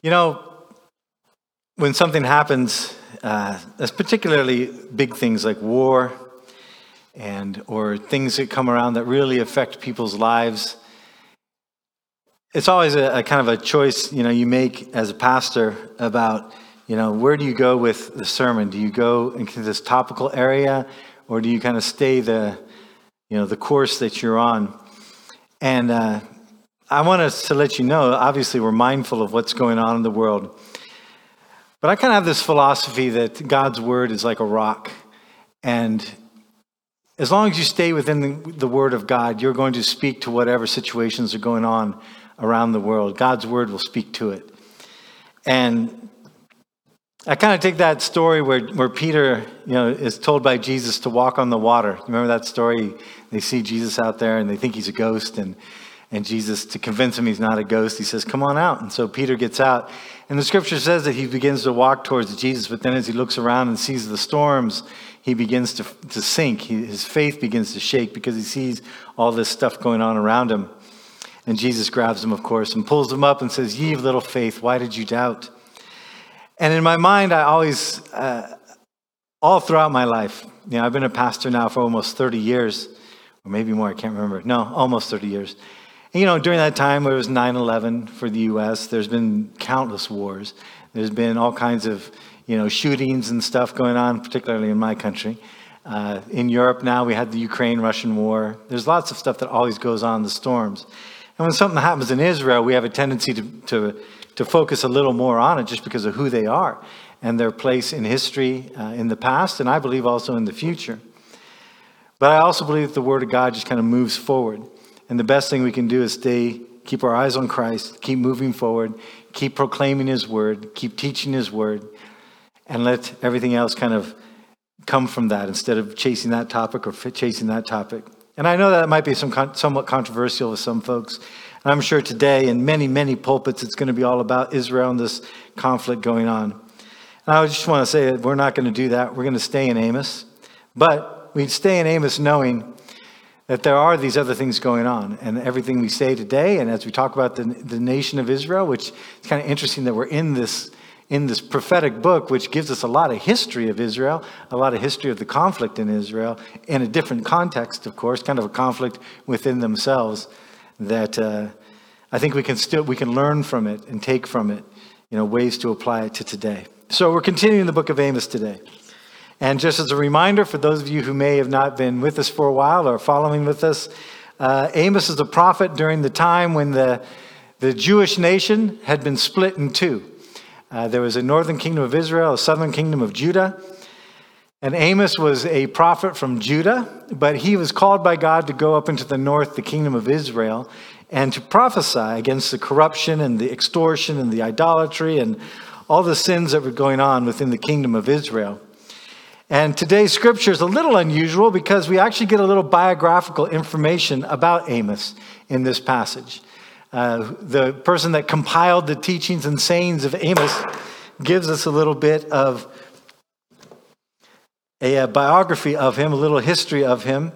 You know, when something happens, uh, that's particularly big things like war and or things that come around that really affect people's lives. It's always a, a kind of a choice, you know, you make as a pastor about, you know, where do you go with the sermon? Do you go into this topical area, or do you kind of stay the, you know, the course that you're on? And uh, I want us to let you know, obviously, we're mindful of what's going on in the world. But I kind of have this philosophy that God's word is like a rock. And as long as you stay within the, the, word of God, you're going to speak to whatever situations are going on around the world. God's word will speak to it. And I kind of take that story where, where Peter, you know, is told by Jesus to walk on the water. Remember that story? They see Jesus out there and they think he's a ghost and and Jesus, to convince him he's not a ghost, he says, Come on out. And so Peter gets out. And the scripture says that he begins to walk towards Jesus, but then as he looks around and sees the storms, he begins to, to sink. He, his faith begins to shake because he sees all this stuff going on around him. And Jesus grabs him, of course, and pulls him up and says, Ye of little faith, why did you doubt? And in my mind, I always, uh, all throughout my life, you know, I've been a pastor now for almost 30 years, or maybe more, I can't remember. No, almost 30 years you know, during that time, it was 9 11 for the U.S., there's been countless wars. There's been all kinds of, you know, shootings and stuff going on, particularly in my country. Uh, in Europe now, we had the Ukraine Russian war. There's lots of stuff that always goes on the storms. And when something happens in Israel, we have a tendency to, to, to focus a little more on it just because of who they are and their place in history uh, in the past, and I believe also in the future. But I also believe that the Word of God just kind of moves forward. And the best thing we can do is stay, keep our eyes on Christ, keep moving forward, keep proclaiming His word, keep teaching His word, and let everything else kind of come from that instead of chasing that topic or chasing that topic. And I know that might be some somewhat controversial with some folks. And I'm sure today in many, many pulpits, it's going to be all about Israel and this conflict going on. And I just want to say that we're not going to do that. We're going to stay in Amos. But we stay in Amos knowing that there are these other things going on. And everything we say today, and as we talk about the, the nation of Israel, which it's kind of interesting that we're in this, in this prophetic book, which gives us a lot of history of Israel, a lot of history of the conflict in Israel, in a different context, of course, kind of a conflict within themselves, that uh, I think we can still we can learn from it and take from it, you know, ways to apply it to today. So we're continuing the book of Amos today. And just as a reminder for those of you who may have not been with us for a while or following with us, uh, Amos is a prophet during the time when the, the Jewish nation had been split in two. Uh, there was a northern kingdom of Israel, a southern kingdom of Judah. And Amos was a prophet from Judah, but he was called by God to go up into the north, the kingdom of Israel, and to prophesy against the corruption and the extortion and the idolatry and all the sins that were going on within the kingdom of Israel. And today's scripture is a little unusual because we actually get a little biographical information about Amos in this passage. Uh, the person that compiled the teachings and sayings of Amos gives us a little bit of a, a biography of him, a little history of him,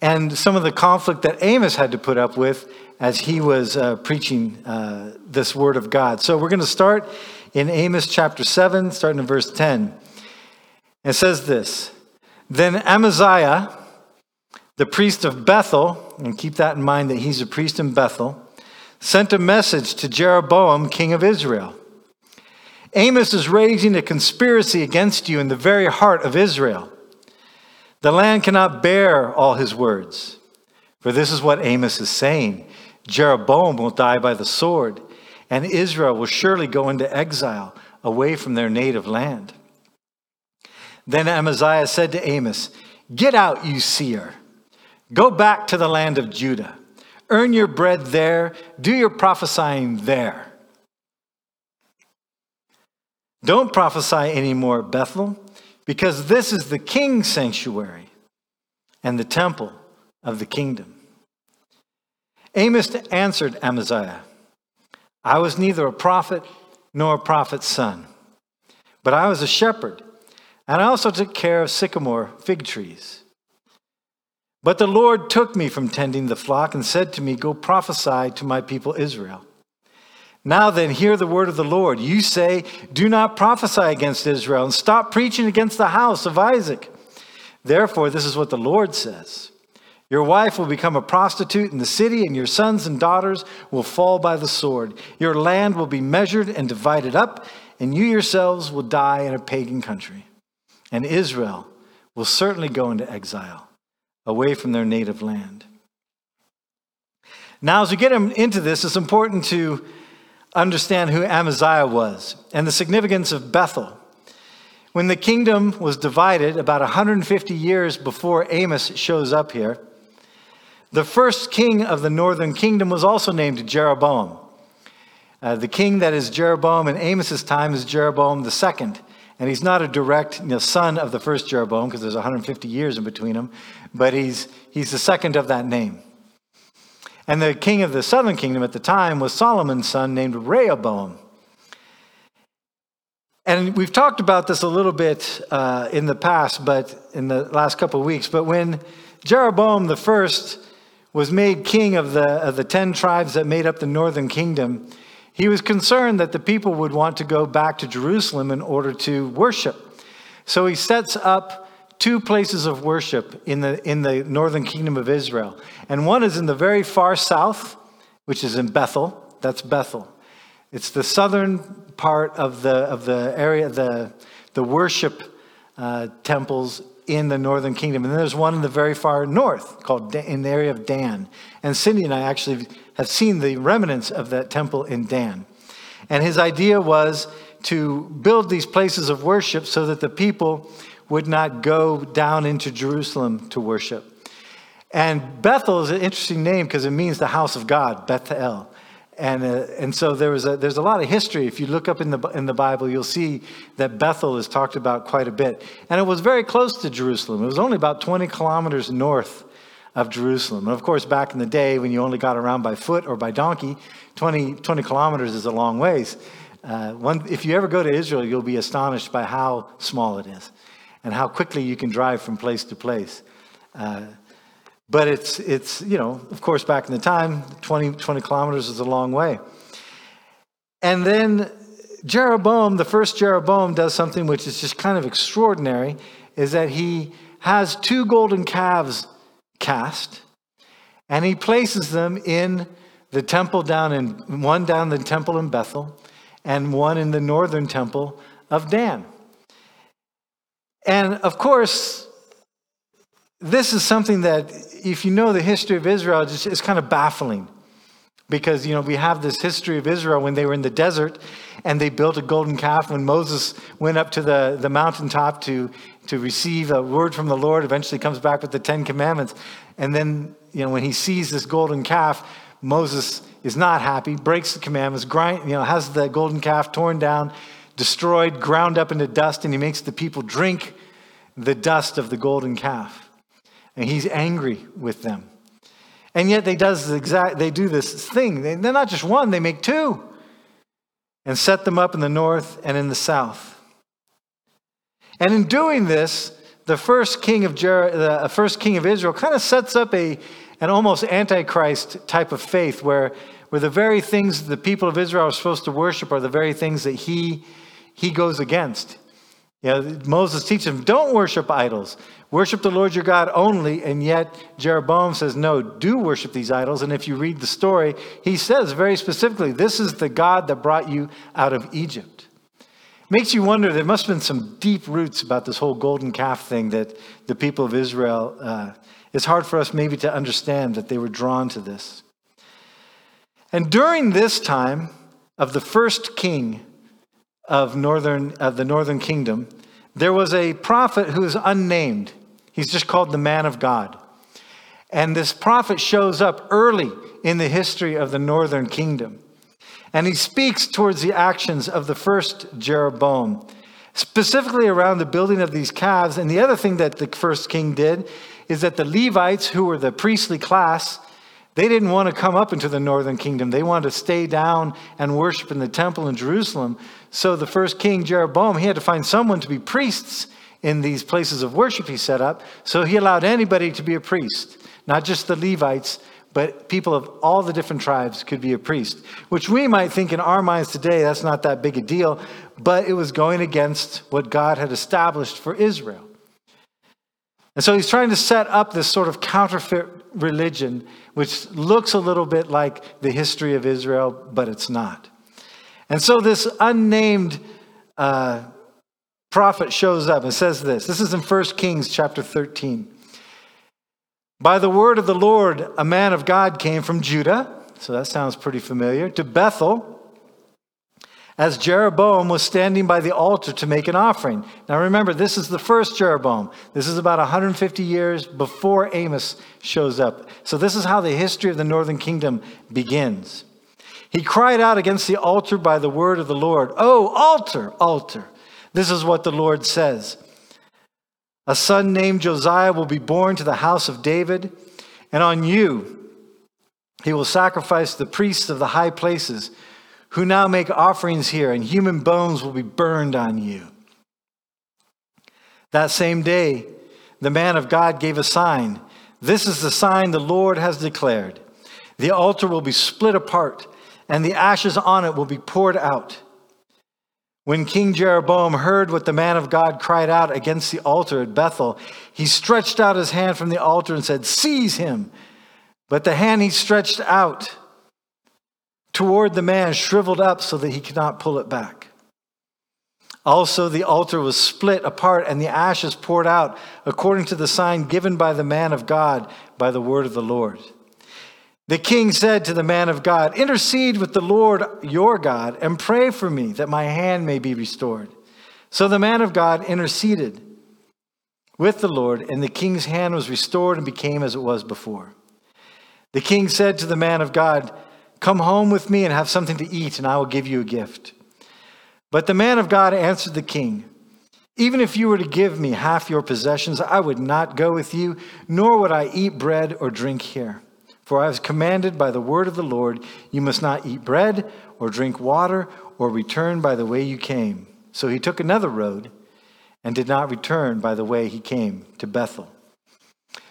and some of the conflict that Amos had to put up with as he was uh, preaching uh, this word of God. So we're going to start in Amos chapter 7, starting in verse 10. It says this Then Amaziah, the priest of Bethel, and keep that in mind that he's a priest in Bethel, sent a message to Jeroboam, king of Israel. Amos is raising a conspiracy against you in the very heart of Israel. The land cannot bear all his words. For this is what Amos is saying Jeroboam will die by the sword, and Israel will surely go into exile away from their native land. Then Amaziah said to Amos, Get out, you seer. Go back to the land of Judah. Earn your bread there. Do your prophesying there. Don't prophesy anymore, Bethel, because this is the king's sanctuary and the temple of the kingdom. Amos answered Amaziah, I was neither a prophet nor a prophet's son, but I was a shepherd and I also took care of sycamore fig trees. But the Lord took me from tending the flock and said to me, Go prophesy to my people Israel. Now then, hear the word of the Lord. You say, Do not prophesy against Israel, and stop preaching against the house of Isaac. Therefore, this is what the Lord says Your wife will become a prostitute in the city, and your sons and daughters will fall by the sword. Your land will be measured and divided up, and you yourselves will die in a pagan country. And Israel will certainly go into exile, away from their native land. Now, as we get into this, it's important to understand who Amaziah was and the significance of Bethel. When the kingdom was divided, about 150 years before Amos shows up here, the first king of the northern kingdom was also named Jeroboam. Uh, the king that is Jeroboam in Amos's time is Jeroboam II. And he's not a direct you know, son of the first Jeroboam because there's 150 years in between them, but he's, he's the second of that name. And the king of the southern kingdom at the time was Solomon's son named Rehoboam. And we've talked about this a little bit uh, in the past, but in the last couple of weeks. But when Jeroboam the first was made king of the, of the 10 tribes that made up the northern kingdom, he was concerned that the people would want to go back to Jerusalem in order to worship. So he sets up two places of worship in the, in the northern kingdom of Israel. And one is in the very far south, which is in Bethel. That's Bethel. It's the southern part of the, of the area, the, the worship uh, temples in the northern kingdom. And then there's one in the very far north called in the area of Dan. And Cindy and I actually have seen the remnants of that temple in Dan. And his idea was to build these places of worship so that the people would not go down into Jerusalem to worship. And Bethel is an interesting name because it means the house of God, Bethel. And, uh, and so there was a, there's a lot of history. If you look up in the, in the Bible, you'll see that Bethel is talked about quite a bit. And it was very close to Jerusalem. It was only about 20 kilometers north of Jerusalem. And of course, back in the day when you only got around by foot or by donkey, 20, 20 kilometers is a long ways. Uh, one, if you ever go to Israel, you'll be astonished by how small it is and how quickly you can drive from place to place. Uh, but it's, it's, you know, of course, back in the time, 20, 20 kilometers is a long way. And then Jeroboam, the first Jeroboam, does something which is just kind of extraordinary, is that he has two golden calves cast, and he places them in the temple down in, one down the temple in Bethel, and one in the northern temple of Dan. And of course, this is something that, if you know the history of Israel, it's, it's kind of baffling. Because, you know, we have this history of Israel when they were in the desert and they built a golden calf. When Moses went up to the, the mountaintop to, to receive a word from the Lord, eventually comes back with the Ten Commandments. And then, you know, when he sees this golden calf, Moses is not happy, breaks the commandments, grind, you know, has the golden calf torn down, destroyed, ground up into dust, and he makes the people drink the dust of the golden calf. And he's angry with them. And yet they, does the exact, they do this thing. They're not just one, they make two and set them up in the north and in the south. And in doing this, the first king of, Jer- the uh, first king of Israel kind of sets up a, an almost antichrist type of faith where, where the very things the people of Israel are supposed to worship are the very things that he he goes against. You know, Moses teaches him, don't worship idols. Worship the Lord your God only. And yet Jeroboam says, no, do worship these idols. And if you read the story, he says very specifically, this is the God that brought you out of Egypt. Makes you wonder, there must have been some deep roots about this whole golden calf thing that the people of Israel, uh, it's hard for us maybe to understand that they were drawn to this. And during this time of the first king, of, northern, of the northern kingdom, there was a prophet who is unnamed. He's just called the man of God. And this prophet shows up early in the history of the northern kingdom. And he speaks towards the actions of the first Jeroboam, specifically around the building of these calves. And the other thing that the first king did is that the Levites, who were the priestly class, they didn't want to come up into the northern kingdom. They wanted to stay down and worship in the temple in Jerusalem. So the first king, Jeroboam, he had to find someone to be priests in these places of worship he set up. So he allowed anybody to be a priest, not just the Levites, but people of all the different tribes could be a priest, which we might think in our minds today that's not that big a deal, but it was going against what God had established for Israel. And so he's trying to set up this sort of counterfeit religion, which looks a little bit like the history of Israel, but it's not. And so this unnamed uh, prophet shows up and says this. This is in 1 Kings chapter 13. By the word of the Lord, a man of God came from Judah, so that sounds pretty familiar, to Bethel as Jeroboam was standing by the altar to make an offering. Now remember, this is the first Jeroboam. This is about 150 years before Amos shows up. So this is how the history of the northern kingdom begins. He cried out against the altar by the word of the Lord. Oh, altar, altar. This is what the Lord says. A son named Josiah will be born to the house of David, and on you he will sacrifice the priests of the high places who now make offerings here, and human bones will be burned on you. That same day, the man of God gave a sign. This is the sign the Lord has declared. The altar will be split apart, and the ashes on it will be poured out. When King Jeroboam heard what the man of God cried out against the altar at Bethel, he stretched out his hand from the altar and said, Seize him. But the hand he stretched out toward the man shriveled up so that he could not pull it back. Also, the altar was split apart and the ashes poured out according to the sign given by the man of God by the word of the Lord. The king said to the man of God, Intercede with the Lord your God and pray for me that my hand may be restored. So the man of God interceded with the Lord, and the king's hand was restored and became as it was before. The king said to the man of God, Come home with me and have something to eat, and I will give you a gift. But the man of God answered the king, Even if you were to give me half your possessions, I would not go with you, nor would I eat bread or drink here. For I was commanded by the word of the Lord, you must not eat bread or drink water or return by the way you came. So he took another road and did not return by the way he came to Bethel.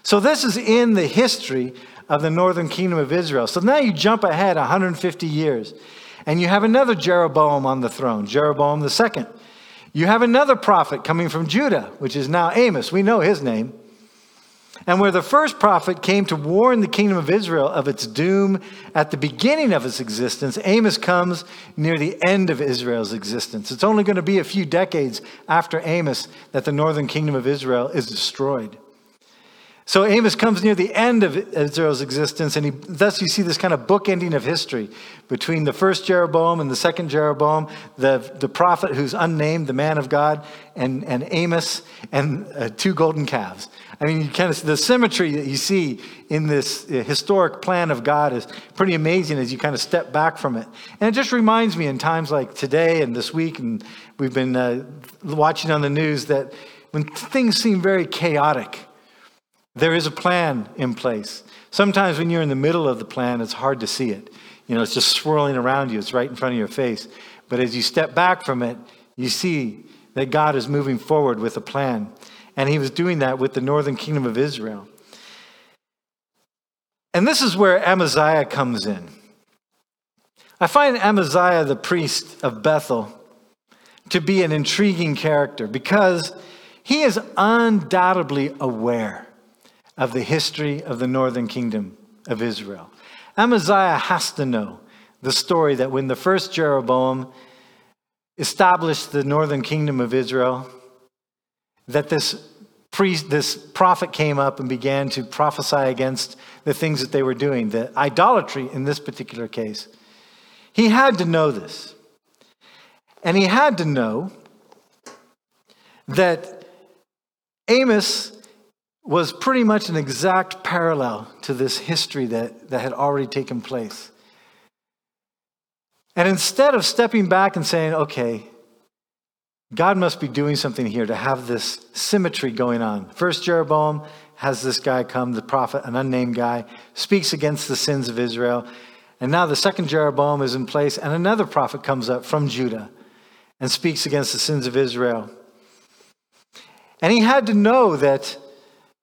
So this is in the history of the northern kingdom of Israel. So now you jump ahead 150 years and you have another Jeroboam on the throne, Jeroboam the second. You have another prophet coming from Judah, which is now Amos. We know his name. And where the first prophet came to warn the kingdom of Israel of its doom at the beginning of its existence, Amos comes near the end of Israel's existence. It's only going to be a few decades after Amos that the northern kingdom of Israel is destroyed. So Amos comes near the end of Israel's existence, and he, thus you see this kind of bookending of history between the first Jeroboam and the second Jeroboam, the, the prophet who's unnamed, the man of God, and, and Amos, and uh, two golden calves. I mean, you kind of the symmetry that you see in this uh, historic plan of God is pretty amazing as you kind of step back from it. And it just reminds me in times like today and this week, and we've been uh, watching on the news that when things seem very chaotic, there is a plan in place. Sometimes when you're in the middle of the plan, it's hard to see it. You know, it's just swirling around you, it's right in front of your face. But as you step back from it, you see that God is moving forward with a plan. And he was doing that with the northern kingdom of Israel. And this is where Amaziah comes in. I find Amaziah, the priest of Bethel, to be an intriguing character because he is undoubtedly aware of the history of the northern kingdom of Israel. Amaziah has to know the story that when the first Jeroboam established the northern kingdom of Israel, that this priest, this prophet came up and began to prophesy against the things that they were doing, the idolatry in this particular case. He had to know this. And he had to know that Amos was pretty much an exact parallel to this history that, that had already taken place. And instead of stepping back and saying, okay, God must be doing something here to have this symmetry going on. First, Jeroboam has this guy come, the prophet, an unnamed guy, speaks against the sins of Israel. And now the second Jeroboam is in place, and another prophet comes up from Judah and speaks against the sins of Israel. And he had to know that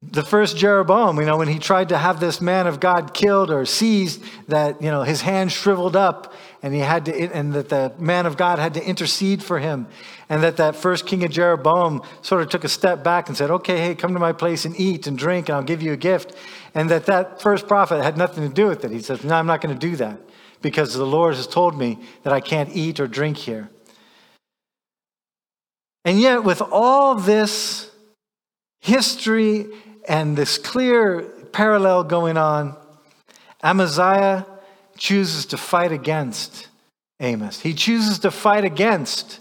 The first Jeroboam, you know, when he tried to have this man of God killed or seized, that, you know, his hand shriveled up and he had to, and that the man of God had to intercede for him. And that that first king of Jeroboam sort of took a step back and said, okay, hey, come to my place and eat and drink and I'll give you a gift. And that that first prophet had nothing to do with it. He says, no, I'm not going to do that because the Lord has told me that I can't eat or drink here. And yet, with all this history and this clear parallel going on, Amaziah chooses to fight against Amos. He chooses to fight against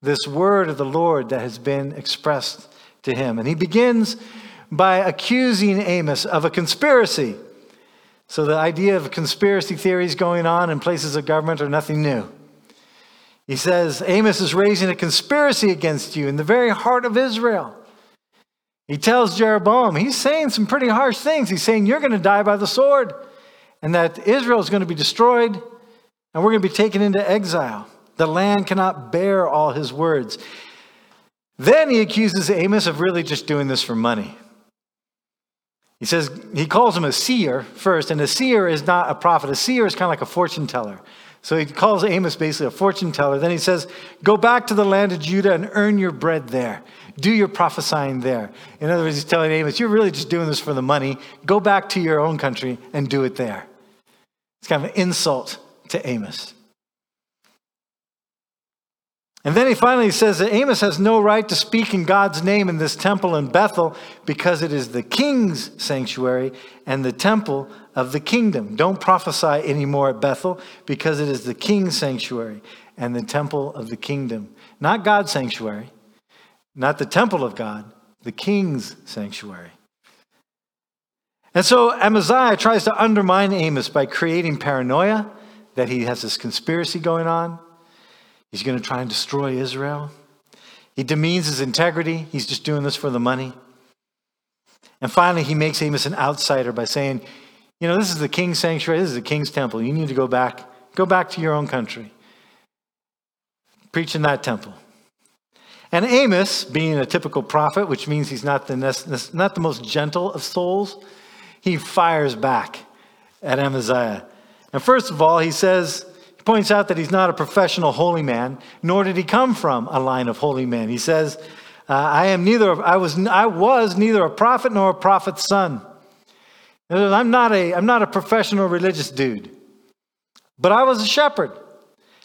this word of the Lord that has been expressed to him. And he begins by accusing Amos of a conspiracy. So the idea of conspiracy theories going on in places of government are nothing new. He says, Amos is raising a conspiracy against you in the very heart of Israel. He tells Jeroboam, he's saying some pretty harsh things. He's saying, You're going to die by the sword, and that Israel is going to be destroyed, and we're going to be taken into exile. The land cannot bear all his words. Then he accuses Amos of really just doing this for money. He says, he calls him a seer first, and a seer is not a prophet. A seer is kind of like a fortune teller. So he calls Amos basically a fortune teller. Then he says, Go back to the land of Judah and earn your bread there. Do your prophesying there. In other words, he's telling Amos, You're really just doing this for the money. Go back to your own country and do it there. It's kind of an insult to Amos. And then he finally says that Amos has no right to speak in God's name in this temple in Bethel because it is the king's sanctuary and the temple of the kingdom. Don't prophesy anymore at Bethel because it is the king's sanctuary and the temple of the kingdom. Not God's sanctuary, not the temple of God, the king's sanctuary. And so Amaziah tries to undermine Amos by creating paranoia that he has this conspiracy going on. He's going to try and destroy Israel. He demeans his integrity. He's just doing this for the money. And finally, he makes Amos an outsider by saying, you know, this is the king's sanctuary, this is the king's temple. You need to go back, go back to your own country. Preach in that temple. And Amos, being a typical prophet, which means he's not the, not the most gentle of souls, he fires back at Amaziah. And first of all, he says, points out that he's not a professional holy man, nor did he come from a line of holy men. He says, uh, I am neither, I was, I was neither a prophet nor a prophet's son. I'm not a, I'm not a professional religious dude, but I was a shepherd.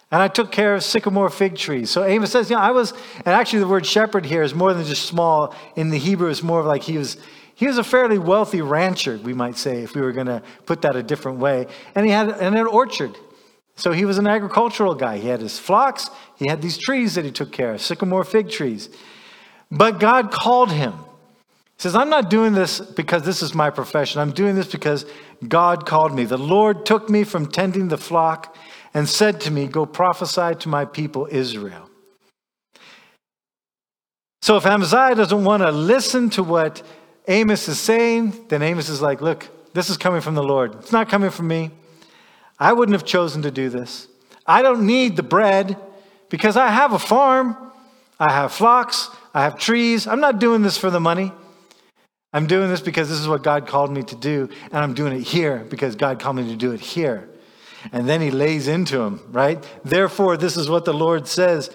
And I took care of sycamore fig trees. So Amos says, you know, I was, and actually the word shepherd here is more than just small. In the Hebrew, it's more of like he was, he was a fairly wealthy rancher, we might say, if we were going to put that a different way. And he had and an orchard. So he was an agricultural guy. He had his flocks, he had these trees that he took care of, sycamore fig trees. But God called him. He says, I'm not doing this because this is my profession. I'm doing this because God called me. The Lord took me from tending the flock and said to me, Go prophesy to my people Israel. So if Amaziah doesn't want to listen to what Amos is saying, then Amos is like, Look, this is coming from the Lord. It's not coming from me. I wouldn't have chosen to do this. I don't need the bread because I have a farm, I have flocks, I have trees. I'm not doing this for the money. I'm doing this because this is what God called me to do, and I'm doing it here because God called me to do it here. And then he lays into him, right? Therefore, this is what the Lord says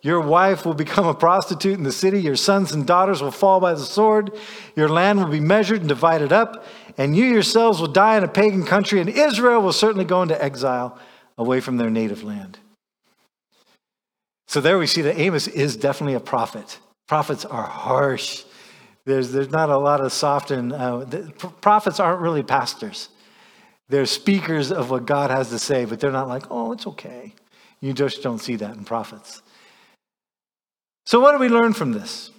Your wife will become a prostitute in the city, your sons and daughters will fall by the sword, your land will be measured and divided up, and you yourselves will die in a pagan country, and Israel will certainly go into exile away from their native land. So there we see that Amos is definitely a prophet. Prophets are harsh. There's, there's not a lot of soft and uh, prophets aren't really pastors. They're speakers of what God has to say, but they're not like, oh, it's okay. You just don't see that in prophets. So, what do we learn from this?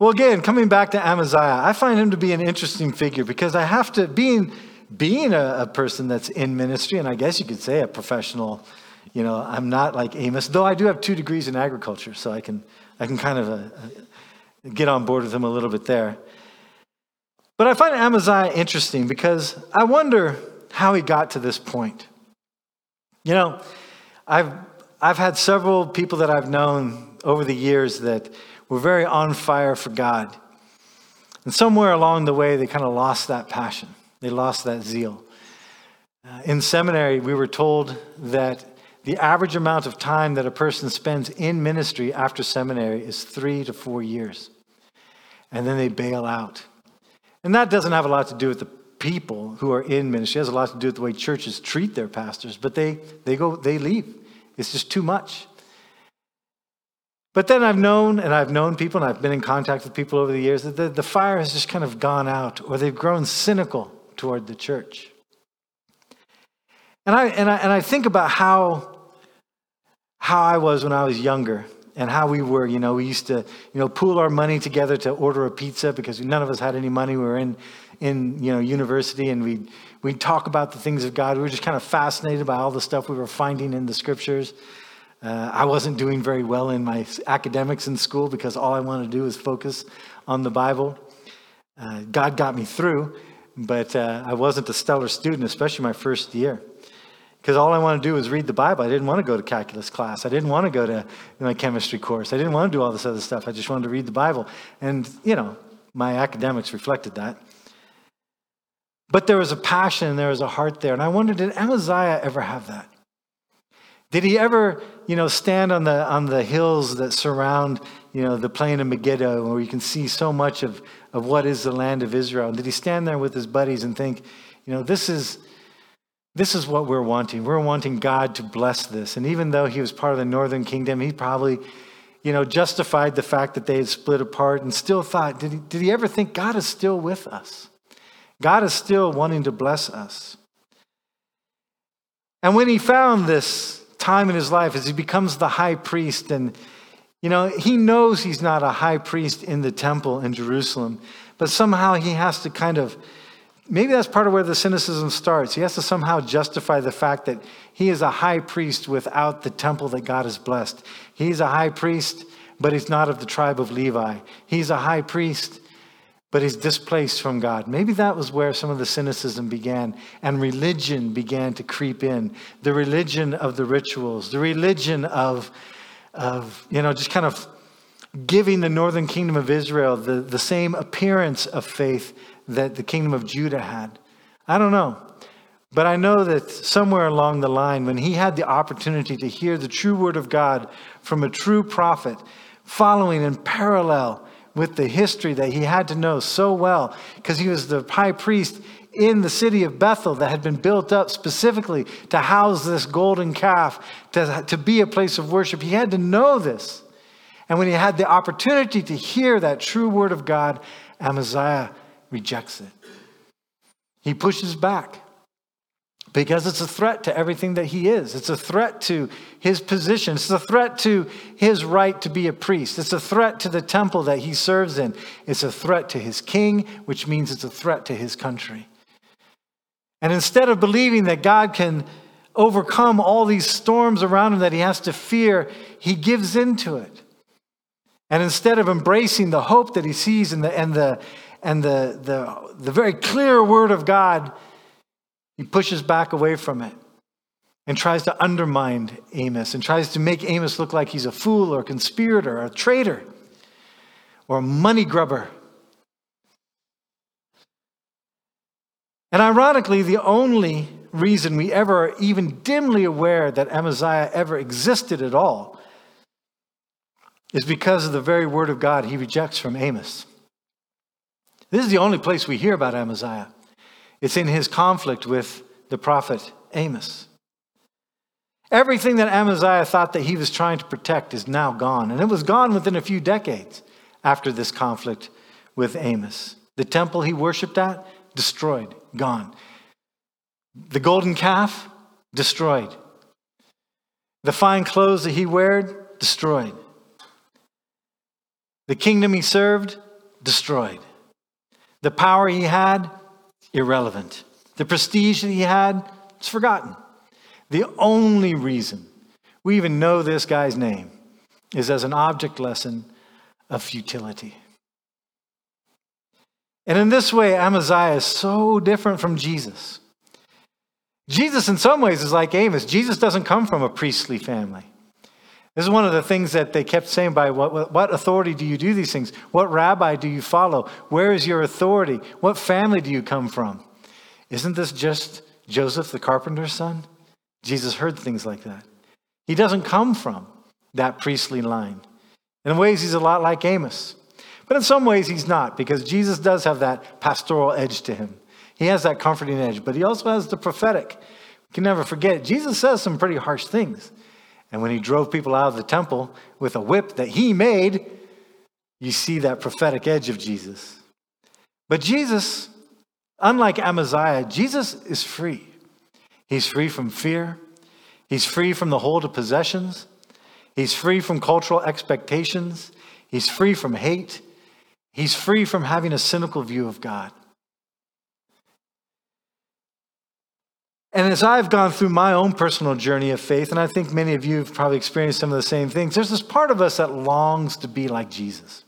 Well, again, coming back to Amaziah, I find him to be an interesting figure because I have to, being, being a, a person that's in ministry, and I guess you could say a professional, you know, I'm not like Amos, though I do have two degrees in agriculture, so I can, I can kind of uh, get on board with him a little bit there. But I find Amaziah interesting because I wonder how he got to this point. You know, I've, I've had several people that I've known over the years that were very on fire for God. And somewhere along the way, they kind of lost that passion, they lost that zeal. Uh, in seminary, we were told that the average amount of time that a person spends in ministry after seminary is three to four years. And then they bail out. And that doesn't have a lot to do with the people who are in ministry. It has a lot to do with the way churches treat their pastors, but they, they go, they leave. It's just too much. But then I've known, and I've known people, and I've been in contact with people over the years, that the, the fire has just kind of gone out, or they've grown cynical toward the church. And I, and I, and I think about how, how I was when I was younger and how we were, you know, we used to, you know, pool our money together to order a pizza because none of us had any money. We were in, in you know, university and we'd, we'd talk about the things of God. We were just kind of fascinated by all the stuff we were finding in the scriptures. Uh, I wasn't doing very well in my academics in school because all I wanted to do was focus on the Bible. Uh, God got me through, but uh, I wasn't a stellar student, especially my first year. Because all I wanted to do was read the Bible. I didn't want to go to calculus class. I didn't want to go to my chemistry course. I didn't want to do all this other stuff. I just wanted to read the Bible. And, you know, my academics reflected that. But there was a passion and there was a heart there. And I wondered, did Amaziah ever have that? Did he ever, you know, stand on the, on the hills that surround, you know, the plain of Megiddo where you can see so much of, of what is the land of Israel? Did he stand there with his buddies and think, you know, this is, this is what we're wanting. We're wanting God to bless this. And even though he was part of the northern kingdom, he probably, you know, justified the fact that they had split apart and still thought, did he, did he ever think God is still with us? God is still wanting to bless us. And when he found this time in his life as he becomes the high priest. And, you know, he knows he's not a high priest in the temple in Jerusalem, but somehow he has to kind of, maybe that's part of where the cynicism starts. He has to somehow justify the fact that he is a high priest without the temple that God has blessed. He's a high priest, but he's not of the tribe of Levi. He's a high priest but he's displaced from God. Maybe that was where some of the cynicism began and religion began to creep in. The religion of the rituals, the religion of, of you know, just kind of giving the northern kingdom of Israel the, the same appearance of faith that the kingdom of Judah had. I don't know. But I know that somewhere along the line, when he had the opportunity to hear the true word of God from a true prophet, following in parallel with the history that he had to know so well because he was the high priest in the city of Bethel that had been built up specifically to house this golden calf, to, to be a place of worship. He had to know this. And when he had the opportunity to hear that true word of God, Amaziah rejects it. He pushes back because it's a threat to everything that he is. It's a threat to his position. It's a threat to his right to be a priest. It's a threat to the temple that he serves in. It's a threat to his king, which means it's a threat to his country. And instead of believing that God can overcome all these storms around him that he has to fear, he gives into it. And instead of embracing the hope that he sees and the, and the, and the, the, the very clear word of God, he pushes back away from it and tries to undermine Amos and tries to make Amos look like he's a fool or a conspirator or a traitor or a money grubber. And ironically, the only reason we ever are even dimly aware that Amaziah ever existed at all is because of the very word of God he rejects from Amos. This is the only place we hear about Amaziah. It's in his conflict with the prophet Amos. Everything that Amaziah thought that he was trying to protect is now gone. And it was gone within a few decades after this conflict with Amos. The temple he worshiped at, destroyed, gone. The golden calf, destroyed. The fine clothes that he wore, destroyed. The kingdom he served, destroyed. The power he had, irrelevant. The prestige that he had, it's forgotten. The only reason we even know this guy's name is as an object lesson of futility. And in this way, Amaziah is so different from Jesus. Jesus, in some ways, is like Amos. Jesus doesn't come from a priestly family. This is one of the things that they kept saying by what, what authority do you do these things? What rabbi do you follow? Where is your authority? What family do you come from? Isn't this just Joseph, the carpenter's son? Jesus heard things like that. He doesn't come from that priestly line. In ways, he's a lot like Amos. But in some ways, he's not, because Jesus does have that pastoral edge to him. He has that comforting edge, but he also has the prophetic. We can never forget, Jesus says some pretty harsh things. And when he drove people out of the temple with a whip that he made, you see that prophetic edge of Jesus. But Jesus, unlike Amaziah, Jesus is free. He's free from fear. He's free from the hold of possessions. He's free from cultural expectations. He's free from hate. He's free from having a cynical view of God. And as I've gone through my own personal journey of faith, and I think many of you have probably experienced some of the same things, there's this part of us that longs to be like Jesus.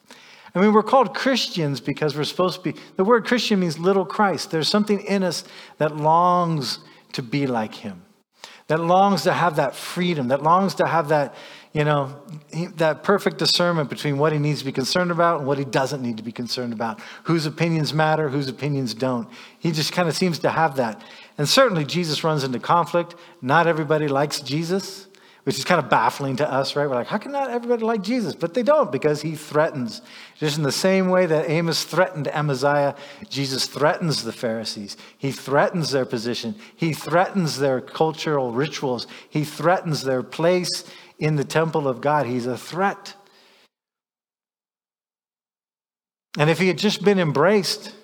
I mean, we're called Christians because we're supposed to be, the word Christian means little Christ. There's something in us that longs to be like him, that longs to have that freedom, that longs to have that, you know, that perfect discernment between what he needs to be concerned about and what he doesn't need to be concerned about, whose opinions matter, whose opinions don't. He just kind of seems to have that. And certainly Jesus runs into conflict. Not everybody likes Jesus, which is kind of baffling to us, right? We're like, how can not everybody like Jesus? But they don't because he threatens. Just in the same way that Amos threatened Amaziah, Jesus threatens the Pharisees. He threatens their position. He threatens their cultural rituals. He threatens their place in the temple of God. He's a threat. And if he had just been embraced,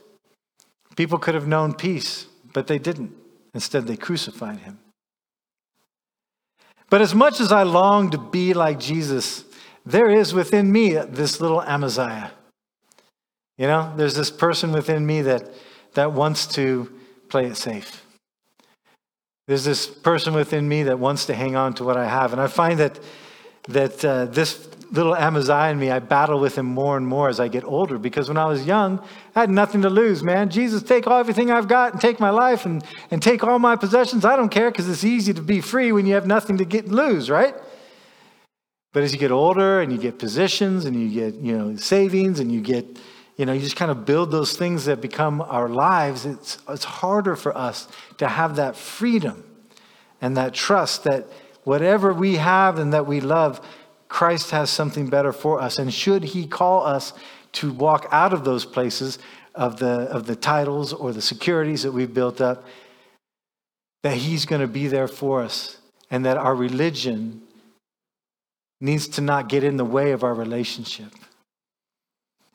people could have known peace, but they didn't. Instead, they crucified him. But as much as I long to be like Jesus, there is within me this little Amaziah. You know, there's this person within me that, that wants to play it safe. There's this person within me that wants to hang on to what I have. And I find that, that uh, this little Amaziah in me, I battle with him more and more as I get older because when I was young, I had nothing to lose, man. Jesus, take all everything I've got and take my life and, and take all my possessions. I don't care because it's easy to be free when you have nothing to get lose, right? But as you get older and you get positions and you get, you know, savings and you get, you know, you just kind of build those things that become our lives, it's, it's harder for us to have that freedom and that trust that whatever we have and that we love, Christ has something better for us. And should he call us to walk out of those places of the, of the titles or the securities that we've built up, that he's going to be there for us and that our religion needs to not get in the way of our relationship.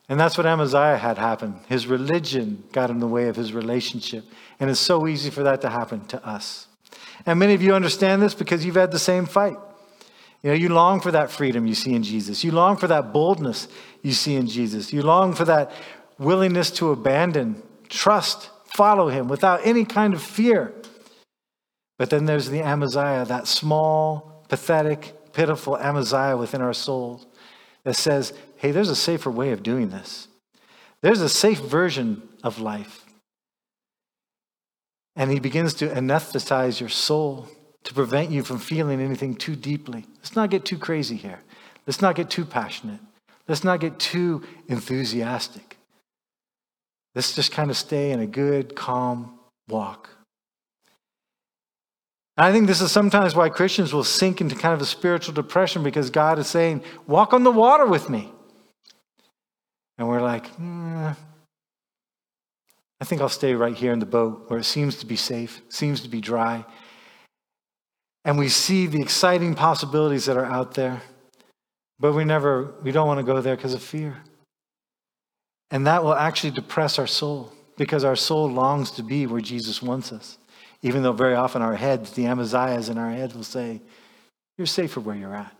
And that's what Amaziah had happen. His religion got in the way of his relationship. And it's so easy for that to happen to us. And many of you understand this because you've had the same fight. You know, you long for that freedom you see in Jesus. You long for that boldness you see in Jesus. You long for that willingness to abandon, trust, follow him without any kind of fear. But then there's the Amaziah, that small, pathetic, pitiful Amaziah within our souls that says, hey, there's a safer way of doing this. There's a safe version of life. And he begins to anesthetize your soul to prevent you from feeling anything too deeply. Let's not get too crazy here. Let's not get too passionate. Let's not get too enthusiastic. Let's just kind of stay in a good, calm walk. And I think this is sometimes why Christians will sink into kind of a spiritual depression because God is saying, Walk on the water with me. And we're like, mm, I think I'll stay right here in the boat where it seems to be safe, seems to be dry. And we see the exciting possibilities that are out there, but we never, we don't want to go there because of fear. And that will actually depress our soul because our soul longs to be where Jesus wants us. Even though very often our heads, the Amaziahs in our heads will say, You're safer where you're at.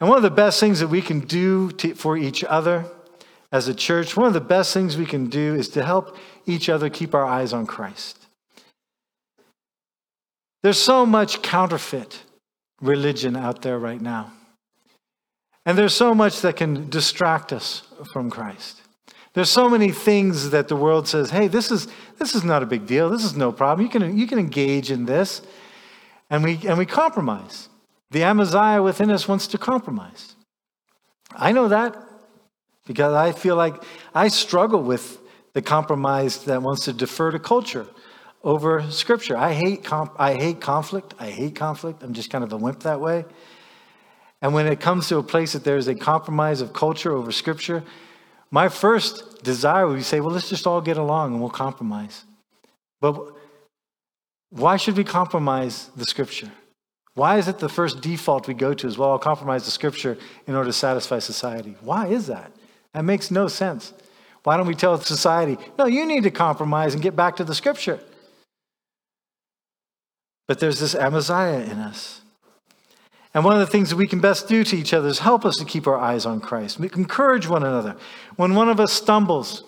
And one of the best things that we can do to, for each other as a church, one of the best things we can do is to help each other keep our eyes on Christ. There's so much counterfeit religion out there right now. And there's so much that can distract us from Christ. There's so many things that the world says, hey, this is, this is not a big deal. This is no problem. You can, you can engage in this. And we, and we compromise. The Amaziah within us wants to compromise. I know that because I feel like I struggle with the compromise that wants to defer to culture over scripture. I hate comp- I hate conflict. I hate conflict. I'm just kind of a wimp that way. And when it comes to a place that there is a compromise of culture over scripture, my first desire would be say, well, let's just all get along and we'll compromise. But why should we compromise the scripture? Why is it the first default we go to is, well, I'll compromise the scripture in order to satisfy society? Why is that? That makes no sense. Why don't we tell society, no, you need to compromise and get back to the scripture? But there's this Amaziah in us. And one of the things that we can best do to each other is help us to keep our eyes on Christ. We can encourage one another. When one of us stumbles,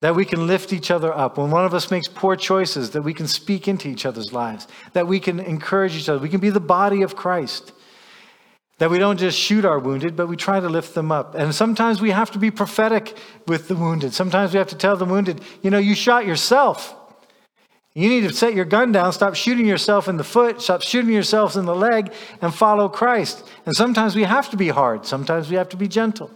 that we can lift each other up. When one of us makes poor choices, that we can speak into each other's lives, that we can encourage each other. We can be the body of Christ. That we don't just shoot our wounded, but we try to lift them up. And sometimes we have to be prophetic with the wounded. Sometimes we have to tell the wounded, you know, you shot yourself. You need to set your gun down, stop shooting yourself in the foot, stop shooting yourselves in the leg, and follow Christ. And sometimes we have to be hard, sometimes we have to be gentle.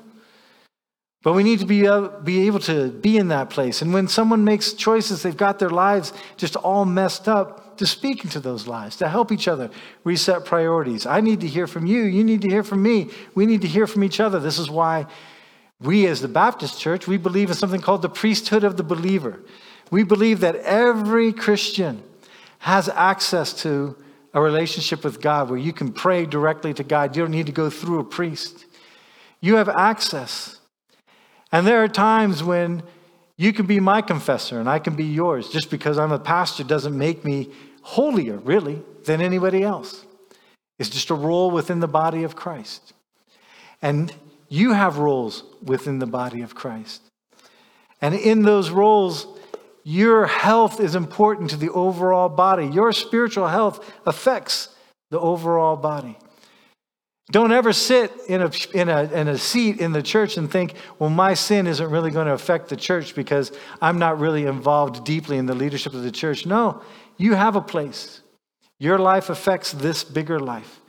But we need to be, uh, be able to be in that place. And when someone makes choices, they've got their lives just all messed up, to speak into those lives, to help each other reset priorities. I need to hear from you. You need to hear from me. We need to hear from each other. This is why we, as the Baptist church, we believe in something called the priesthood of the believer. We believe that every Christian has access to a relationship with God where you can pray directly to God. You don't need to go through a priest. You have access. And there are times when you can be my confessor and I can be yours. Just because I'm a pastor doesn't make me holier, really, than anybody else. It's just a role within the body of Christ. And you have roles within the body of Christ. And in those roles, your health is important to the overall body. Your spiritual health affects the overall body. Don't ever sit in a, in, a, in a seat in the church and think, well, my sin isn't really going to affect the church because I'm not really involved deeply in the leadership of the church. No, you have a place. Your life affects this bigger life.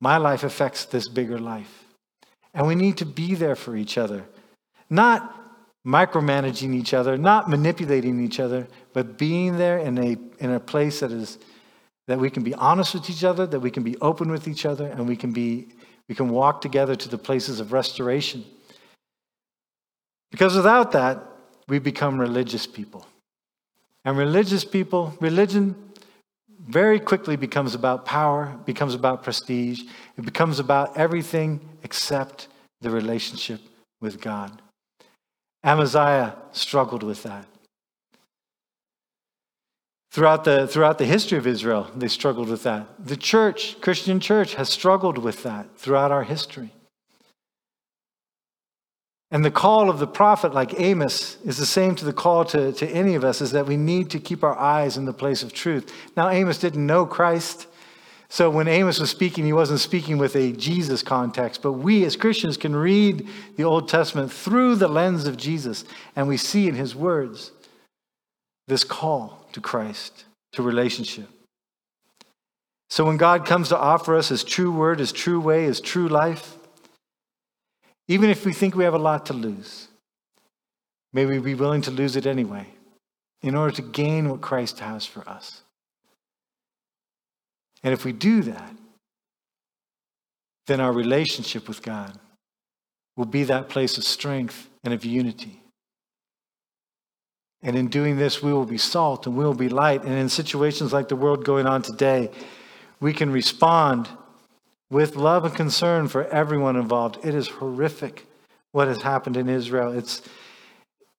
My life affects this bigger life. And we need to be there for each other, not micromanaging each other, not manipulating each other, but being there in a, in a place that is that we can be honest with each other, that we can be open with each other, and we can be we can walk together to the places of restoration. Because without that, we become religious people. And religious people, religion very quickly becomes about power, becomes about prestige, it becomes about everything except the relationship with God. Amaziah struggled with that. Throughout the, throughout the history of Israel, they struggled with that. The church, Christian church, has struggled with that throughout our history. And the call of the prophet, like Amos, is the same to the call to, to any of us, is that we need to keep our eyes in the place of truth. Now, Amos didn't know Christ. So when Amos was speaking, he wasn't speaking with a Jesus context. But we as Christians can read the Old Testament through the lens of Jesus, and we see in his words this call to Christ, to relationship. So when God comes to offer us his true word, his true way, his true life, even if we think we have a lot to lose, may we be willing to lose it anyway in order to gain what Christ has for us. And if we do that, then our relationship with God will be that place of strength and of unity. And in doing this, we will be salt and we will be light. And in situations like the world going on today, we can respond with love and concern for everyone involved. It is horrific what has happened in Israel. It's,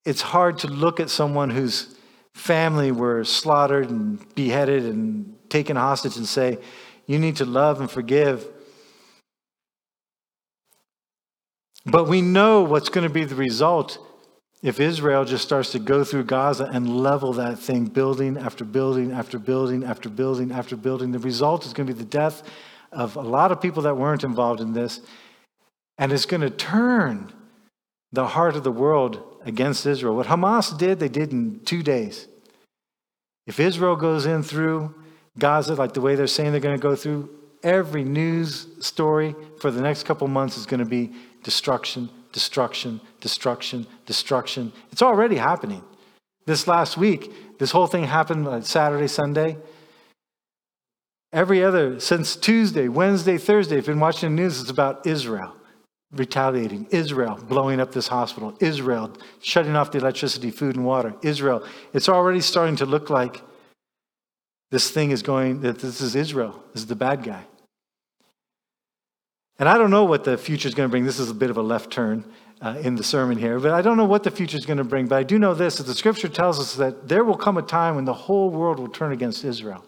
it's hard to look at someone whose family were slaughtered and beheaded and taken hostage and say, you need to love and forgive. But we know what's going to be the result if Israel just starts to go through Gaza and level that thing, building after building after building after building after building, the result is going to be the death of a lot of people that weren't involved in this. And it's going to turn the heart of the world against Israel. What Hamas did, they did in two days. If Israel goes in through Gaza, like the way they're saying they're going to go through, every news story for the next couple months is going to be destruction, destruction, destruction, destruction. It's already happening. This last week, this whole thing happened on Saturday, Sunday. Every other, since Tuesday, Wednesday, Thursday, if you've been watching the news, it's about Israel retaliating, Israel blowing up this hospital, Israel shutting off the electricity, food, and water, Israel. It's already starting to look like this thing is going, that this is Israel, this is the bad guy. And I don't know what the future is going to bring. This is a bit of a left turn uh, in the sermon here, but I don't know what the future is going to bring. But I do know this that the scripture tells us that there will come a time when the whole world will turn against Israel.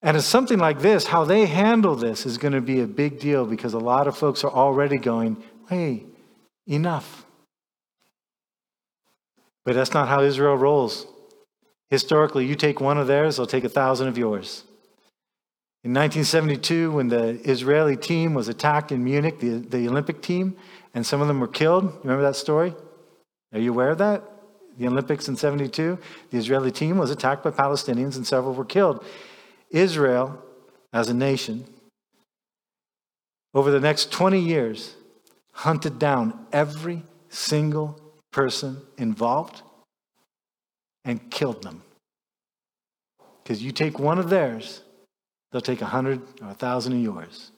And it's something like this, how they handle this is going to be a big deal because a lot of folks are already going, hey, enough. But that's not how Israel rolls. Historically, you take one of theirs, they'll take a thousand of yours. In 1972, when the Israeli team was attacked in Munich, the, the Olympic team, and some of them were killed, remember that story? Are you aware of that? The Olympics in 72, the Israeli team was attacked by Palestinians and several were killed. Israel, as a nation, over the next 20 years, hunted down every single person involved and killed them. Because you take one of theirs, they'll take a hundred or a thousand of yours.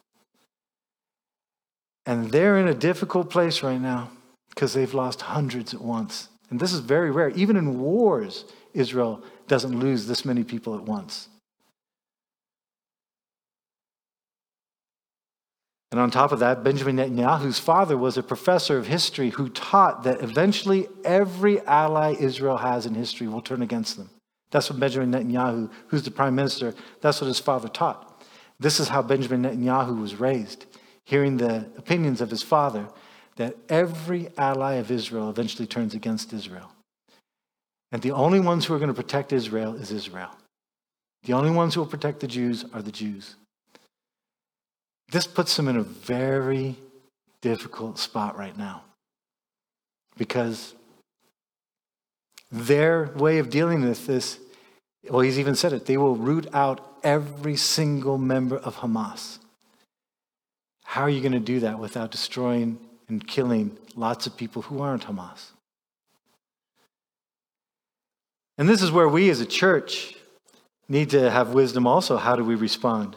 And they're in a difficult place right now because they've lost hundreds at once. And this is very rare. Even in wars, Israel doesn't lose this many people at once. And on top of that, Benjamin Netanyahu's father was a professor of history who taught that eventually every ally Israel has in history will turn against them. That's what Benjamin Netanyahu, who's the prime minister, that's what his father taught. This is how Benjamin Netanyahu was raised, hearing the opinions of his father that every ally of Israel eventually turns against Israel. And the only ones who are going to protect Israel is Israel. The only ones who will protect the Jews are the Jews. This puts them in a very difficult spot right now because their way of dealing with this, well, he's even said it, they will root out every single member of Hamas. How are you going to do that without destroying and killing lots of people who aren't Hamas? And this is where we as a church need to have wisdom also. How do we respond?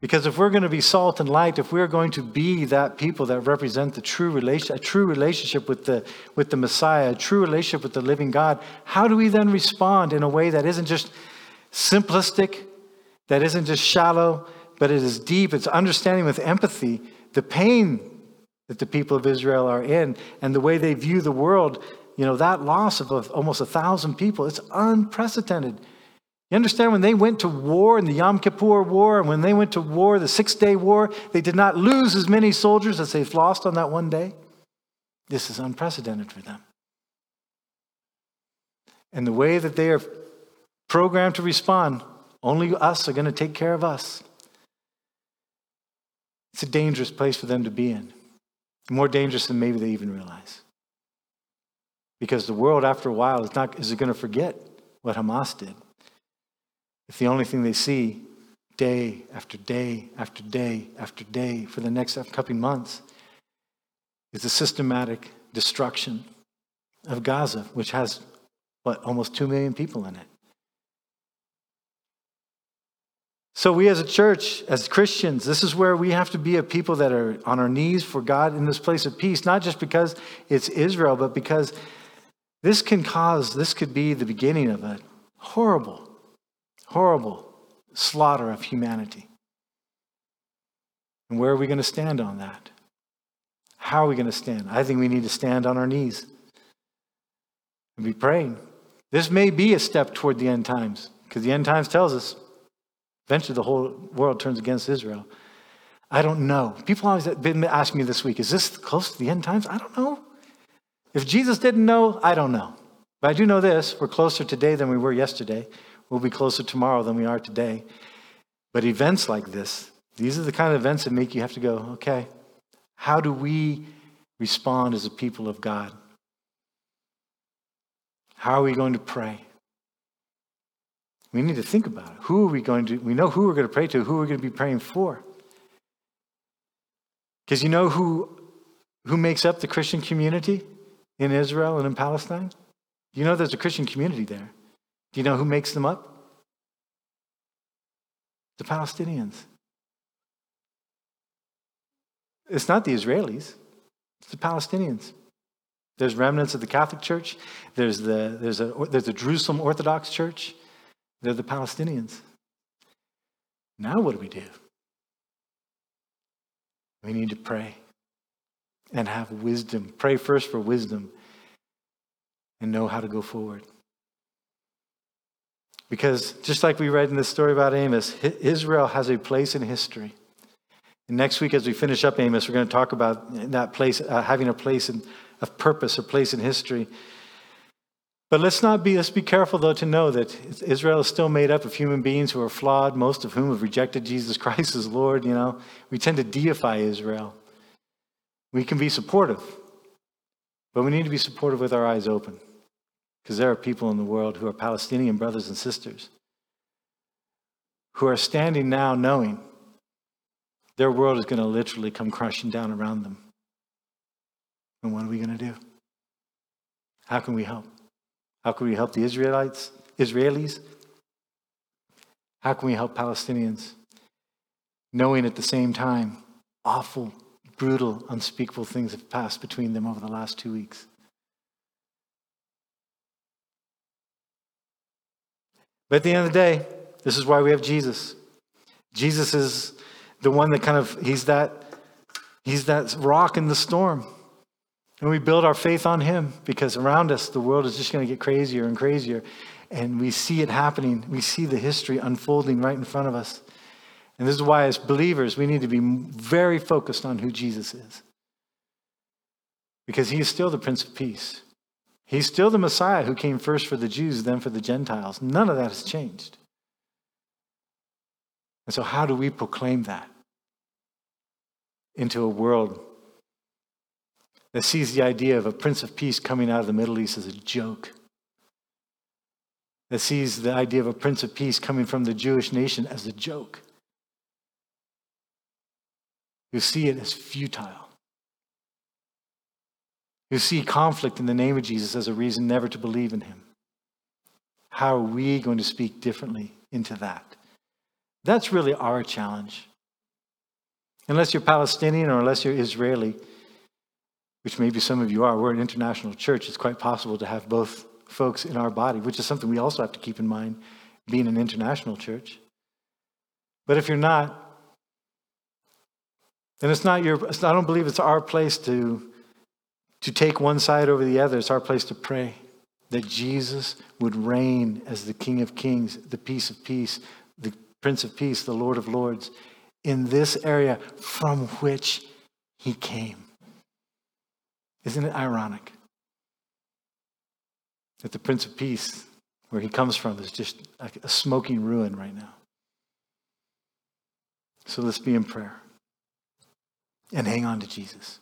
Because if we're going to be salt and light, if we're going to be that people that represent the true relation, a true relationship with the, with the Messiah, a true relationship with the living God, how do we then respond in a way that isn't just simplistic, that isn't just shallow, but it is deep, it's understanding with empathy the pain that the people of Israel are in and the way they view the world. You know, that loss of almost a thousand people, it's unprecedented. You understand when they went to war in the Yom Kippur War, and when they went to war, the Six Day War, they did not lose as many soldiers as they've lost on that one day? This is unprecedented for them. And the way that they are programmed to respond, only us are going to take care of us. It's a dangerous place for them to be in. More dangerous than maybe they even realize. Because the world, after a while, is, not, is going to forget what Hamas did. If the only thing they see day after day after day after day for the next upcoming months is the systematic destruction of Gaza, which has, what, almost 2 million people in it. So, we as a church, as Christians, this is where we have to be a people that are on our knees for God in this place of peace, not just because it's Israel, but because this can cause, this could be the beginning of a horrible horrible slaughter of humanity. And where are we going to stand on that? How are we going to stand? I think we need to stand on our knees and be praying. This may be a step toward the end times because the end times tells us eventually the whole world turns against Israel. I don't know. People always been asking me this week, is this close to the end times? I don't know. If Jesus didn't know, I don't know. But I do know this we're closer today than we were yesterday. We'll be closer tomorrow than we are today. But events like this, these are the kind of events that make you have to go, okay, how do we respond as a people of God? How are we going to pray? We need to think about it. Who are we going to, we know who we're going to pray to, who are we're going to be praying for. Because you know who, who makes up the Christian community in Israel and in Palestine? You know there's a Christian community there. Do you know who makes them up? The Palestinians. It's not the Israelis, it's the Palestinians. There's remnants of the Catholic Church, there's, the, there's, a, there's a Jerusalem Orthodox Church, they're the Palestinians. Now, what do we do? We need to pray and have wisdom. Pray first for wisdom and know how to go forward. Because just like we read in the story about Amos, Israel has a place in history. And next week, as we finish up Amos, we're going to talk about that place, uh, having a place in, of purpose, a place in history. But let's not be, let's be careful though to know that Israel is still made up of human beings who are flawed, most of whom have rejected Jesus Christ as Lord. You know, we tend to deify Israel. We can be supportive, but we need to be supportive with our eyes open because there are people in the world who are Palestinian brothers and sisters who are standing now knowing their world is going to literally come crashing down around them. And what are we going to do? How can we help? How can we help the Israelites, Israelis? How can we help Palestinians? Knowing at the same time, awful, brutal, unspeakable things have passed between them over the last two weeks. But at the end of the day, this is why we have Jesus. Jesus is the one that kind of, he's that, he's that rock in the storm. And we build our faith on Him because around us, the world is just going to get crazier and crazier. And we see it happening. We see the history unfolding right in front of us. And this is why, as believers, we need to be very focused on who Jesus is. Because He is still the Prince of Peace. He's still the Messiah who came first for the Jews, then for the Gentiles. None of that has changed. And so, how do we proclaim that into a world that sees the idea of a Prince of Peace coming out of the Middle East as a joke, that sees the idea of a Prince of Peace coming from the Jewish nation as a joke, You see it as futile, who see conflict in the name of Jesus as a reason never to believe in him. How are we going to speak differently into that? That's really our challenge. Unless you're Palestinian or unless you're Israeli, which maybe some of you are, we're an international church. It's quite possible to have both folks in our body, which is something we also have to keep in mind being an international church. But if you're not, then it's not your, I don't believe it's our place to, to take one side over the other. It's our place to pray that Jesus would reign as the King of Kings, the peace of peace, the Prince of Peace, the Lord of Lords, in this area from which he came. Isn't it ironic that the Prince of Peace, where he comes from, is just a smoking ruin right now? So let's be in prayer and hang on to Jesus.